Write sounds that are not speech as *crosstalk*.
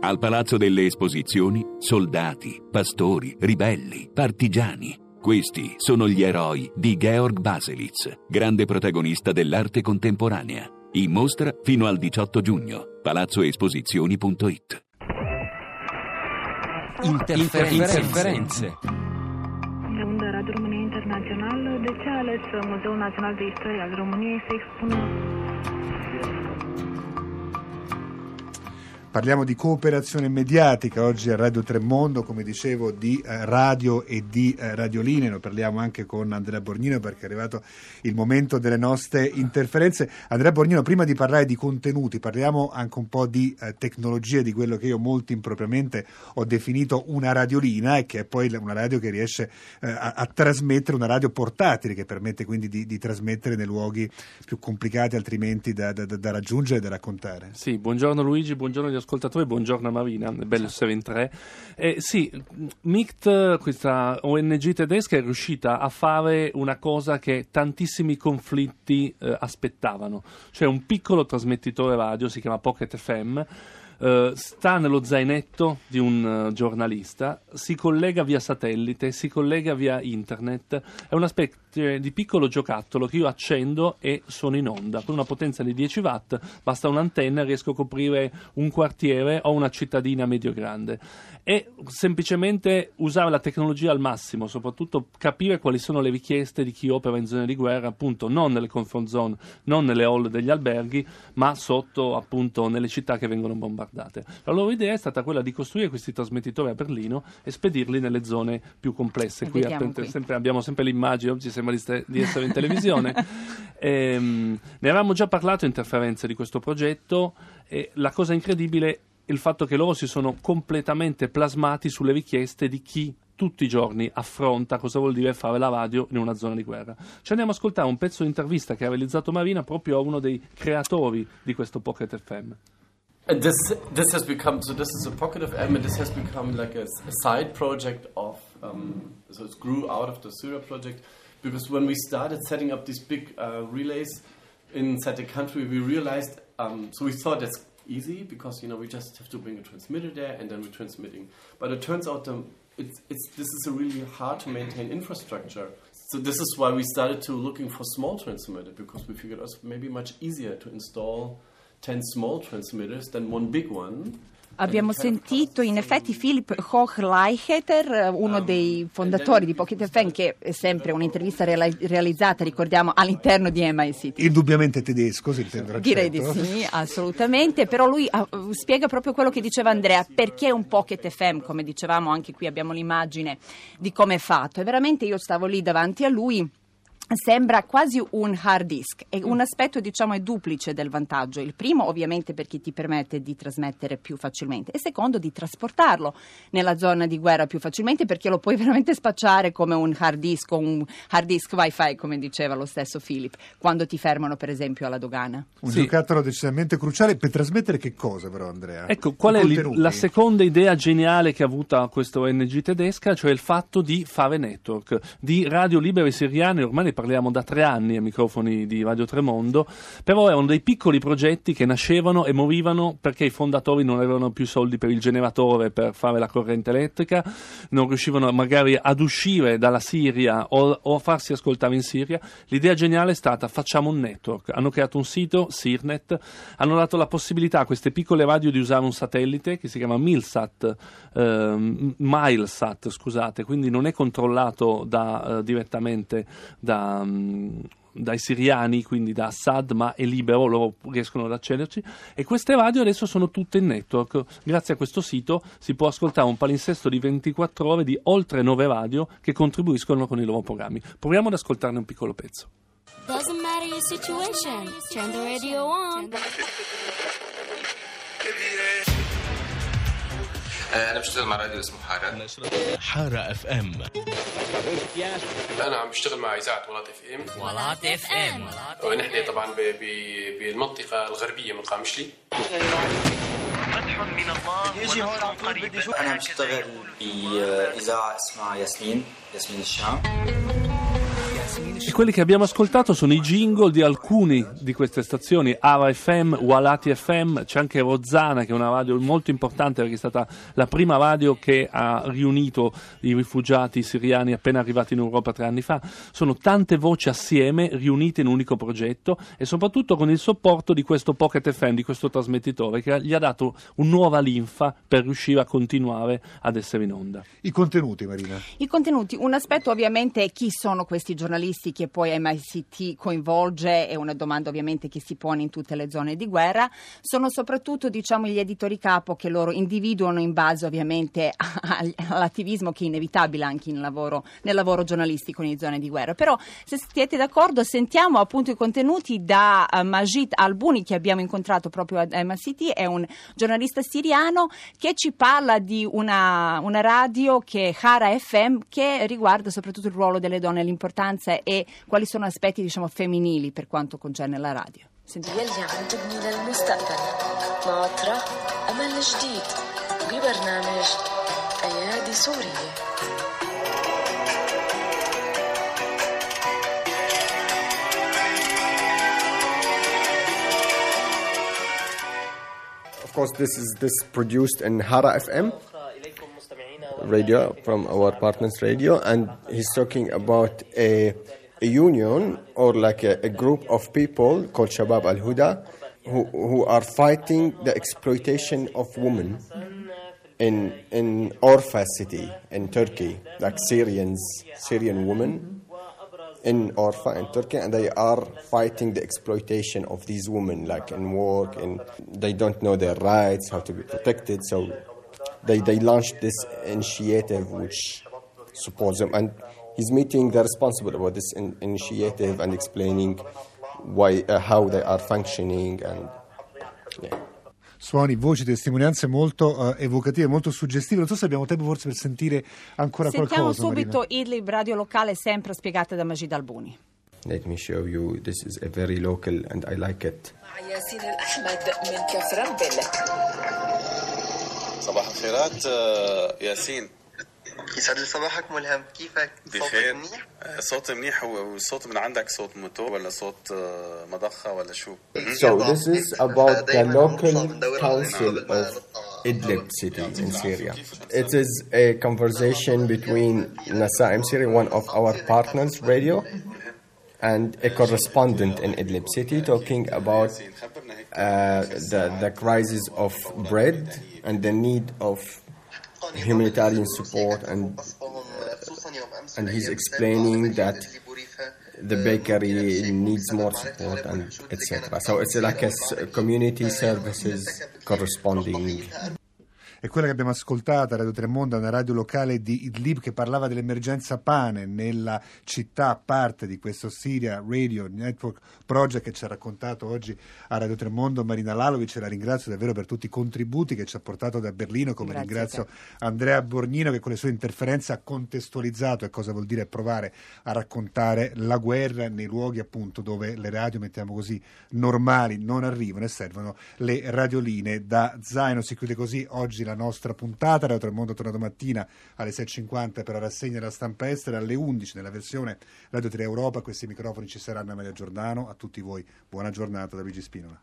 Al Palazzo delle Esposizioni, soldati, pastori, ribelli, partigiani. Questi sono gli eroi di Georg Baselitz, grande protagonista dell'arte contemporanea. In mostra fino al 18 giugno. palazzoesposizioni.it Interferenze. Unde Radio România Internațională, de ce ales Muzeul Național de Istorie al României să expună Parliamo di cooperazione mediatica oggi a Radio Tremondo, come dicevo, di eh, radio e di eh, radioline. Lo parliamo anche con Andrea Borgnino perché è arrivato il momento delle nostre interferenze. Andrea Borgnino, prima di parlare di contenuti, parliamo anche un po' di eh, tecnologia, di quello che io molto impropriamente ho definito una radiolina e che è poi una radio che riesce eh, a, a, trasmettere, una radio portatile che permette quindi di, di trasmettere nei luoghi più complicati altrimenti da, da, da raggiungere e da raccontare. Sì, buongiorno Luigi, buongiorno agli ascoltatori, buongiorno Marina, è bello essere in tre. Eh, sì, MICT, questa ONG tedesca, è riuscita a fare una cosa che tantissimi conflitti eh, aspettavano, cioè un piccolo trasmettitore radio, si chiama Pocket FM, Uh, sta nello zainetto di un uh, giornalista, si collega via satellite, si collega via internet, è una specie di piccolo giocattolo che io accendo e sono in onda. Con una potenza di 10 watt, basta un'antenna e riesco a coprire un quartiere o una cittadina medio-grande. E semplicemente usare la tecnologia al massimo, soprattutto capire quali sono le richieste di chi opera in zone di guerra, appunto non nelle comfort zone, non nelle hall degli alberghi, ma sotto appunto nelle città che vengono bombardate bombardate. La loro idea è stata quella di costruire questi trasmettitori a Berlino e spedirli nelle zone più complesse. Qui, qui. Sempre, abbiamo sempre l'immagine, oggi sembra di, st- di essere in televisione. *laughs* e, um, ne avevamo già parlato in interferenze di questo progetto e la cosa incredibile è il fatto che loro si sono completamente plasmati sulle richieste di chi tutti i giorni affronta cosa vuol dire fare la radio in una zona di guerra. Ci andiamo ad ascoltare un pezzo di intervista che ha realizzato Marina proprio a uno dei creatori di questo Pocket FM. And this this has become so. This is a pocket of M, and this has become like a, a side project of. Um, so it grew out of the Syria project because when we started setting up these big uh, relays inside the country, we realized. Um, so we thought that's easy because you know we just have to bring a transmitter there and then we're transmitting. But it turns out um, it's, it's this is a really hard to maintain infrastructure. So this is why we started to looking for small transmitter because we figured it was maybe much easier to install 10 small transmitters than one big one. Abbiamo sentito in effetti Philip Koch-Leicheter, uno dei fondatori di Pocket FM, che è sempre un'intervista realizzata, ricordiamo, all'interno di MICT. Indubbiamente tedesco, si intende. Direi di sì, *laughs* assolutamente, però lui uh, spiega proprio quello che diceva Andrea, perché un Pocket FM, come dicevamo anche qui abbiamo l'immagine di come è fatto, e veramente io stavo lì davanti a lui Sembra quasi un hard disk e un aspetto diciamo è duplice del vantaggio. Il primo ovviamente perché ti permette di trasmettere più facilmente e secondo di trasportarlo nella zona di guerra più facilmente perché lo puoi *laughs* veramente spacciare come un hard disk o un hard disk wifi come diceva lo stesso Philip quando ti fermano per esempio alla dogana. Un sì. giocattolo decisamente cruciale per trasmettere che cosa però Andrea? Ecco, qual è la seconda idea geniale che ha avuto questa ONG tedesca, cioè il fatto di fare network, di radio libere siriane ormai parliamo da tre anni ai microfoni di Radio Tremondo, però erano dei piccoli progetti che nascevano e morivano perché i fondatori non avevano più soldi per il generatore per fare la corrente elettrica, non riuscivano magari ad uscire dalla Siria o, o a farsi ascoltare in Siria. L'idea geniale è stata facciamo un network, hanno creato un sito, Sirnet, hanno dato la possibilità a queste piccole radio di usare un satellite che si chiama Milsat, eh, Milesat, scusate, quindi non è controllato da, eh, direttamente da um, dai siriani, quindi da Assad, ma è libero, loro riescono ad accederci. E queste radio adesso sono tutte in network. Grazie a questo sito si può ascoltare un palinsesto di 24 ore di oltre 9 radio che contribuiscono con i loro programmi. Proviamo ad ascoltarne un piccolo pezzo. Doesn't matter your situation, turn the radio on. أنا بشتغل مع راديو اسمه حارة. حارة اف ام أنا عم بشتغل مع إذاعة ولات اف ام ولات اف ام ونحن طبعا بالمنطقة الغربية من قامشلي فتح من الله يجي هون قريب أنا بشتغل بإذاعة اسمها ياسمين ياسمين الشام. E quelli che abbiamo ascoltato sono i jingle di alcuni di queste stazioni, Ava FM, Walati FM, c'è anche Rozzana che è una radio molto importante perché è stata la prima radio che ha riunito i rifugiati siriani appena arrivati in Europa tre anni fa. Sono tante voci assieme, riunite in un unico progetto e soprattutto con il supporto di questo Pocket FM, di questo trasmettitore che gli ha dato una nuova linfa per riuscire a continuare ad essere in onda. I contenuti, Marina. I contenuti, un aspetto ovviamente è chi sono questi giornalisti che poi MICT coinvolge, è una domanda ovviamente che si pone in tutte le zone di guerra, sono soprattutto diciamo, gli editori capo che loro individuano in base ovviamente *laughs* all'attivismo che è inevitabile anche lavoro, nel lavoro giornalistico in zone di guerra. Però se siete d'accordo sentiamo appunto i contenuti da uh, Majid Albuni che abbiamo incontrato proprio a MICT, è un giornalista siriano che ci parla di una, una radio che è Hara FM che riguarda soprattutto il ruolo delle donne, l'importanza e quali sono aspetti diciamo, femminili per quanto concerne la radio. Sentiamo. Of course, this is this produced in Hara FM. Radio from our partners radio, and he's talking about a, a union or like a, a, group of people called Shabab Al Huda who, who are fighting the exploitation of women in in Orfa city in Turkey, like Syrians, Syrian women in Orfa in Turkey, and they are fighting the exploitation of these women, like in work, and they don't know their rights, how to be protected. So they they launched this initiative which supports them, and he's meeting the responsible about this in, initiative and explaining why uh, how they are functioning and yeah. suoni, voci, testimonianze molto uh, evocative, molto suggestive. Non so se abbiamo tempo forse per sentire ancora Sentiamo qualcosa. subito Marina. Idlib, radio locale, sempre spiegata da Magid Albuni. Let me show you. This is a very local, and I like it. صباح الخيرات ياسين يسعد لي صباحك ملهم كيفك؟ بخير صوت منيح والصوت من عندك صوت موتور ولا صوت مضخة ولا شو؟ So this is about the local council of Idlib city in Syria. It is a conversation between Nasaim Syria, one of our partners radio, and a correspondent in Idlib city talking about uh, the, the crisis of bread and the need of humanitarian support and and he's explaining that the bakery needs more support and etc. So it's like a community services corresponding. È quella che abbiamo ascoltato a Radio Tremonda, una radio locale di Idlib che parlava dell'emergenza pane nella città parte di questo Syria Radio Network Project che ci ha raccontato oggi a Radio Tremondo Marina Lalovic e la ringrazio davvero per tutti i contributi che ci ha portato da Berlino, come Grazie ringrazio Andrea Borgnino che con le sue interferenze ha contestualizzato e cosa vuol dire provare a raccontare la guerra nei luoghi appunto dove le radio, mettiamo così, normali non arrivano e servono le radioline da zaino. Si chiude così oggi la nostra puntata. Radio Tremondo torna domattina alle 6.50 per la rassegna della stampa estera, alle 11 nella versione Radio 3 Europa. Questi microfoni ci saranno a Maria Giordano. A tutti voi buona giornata da Luigi Spinola.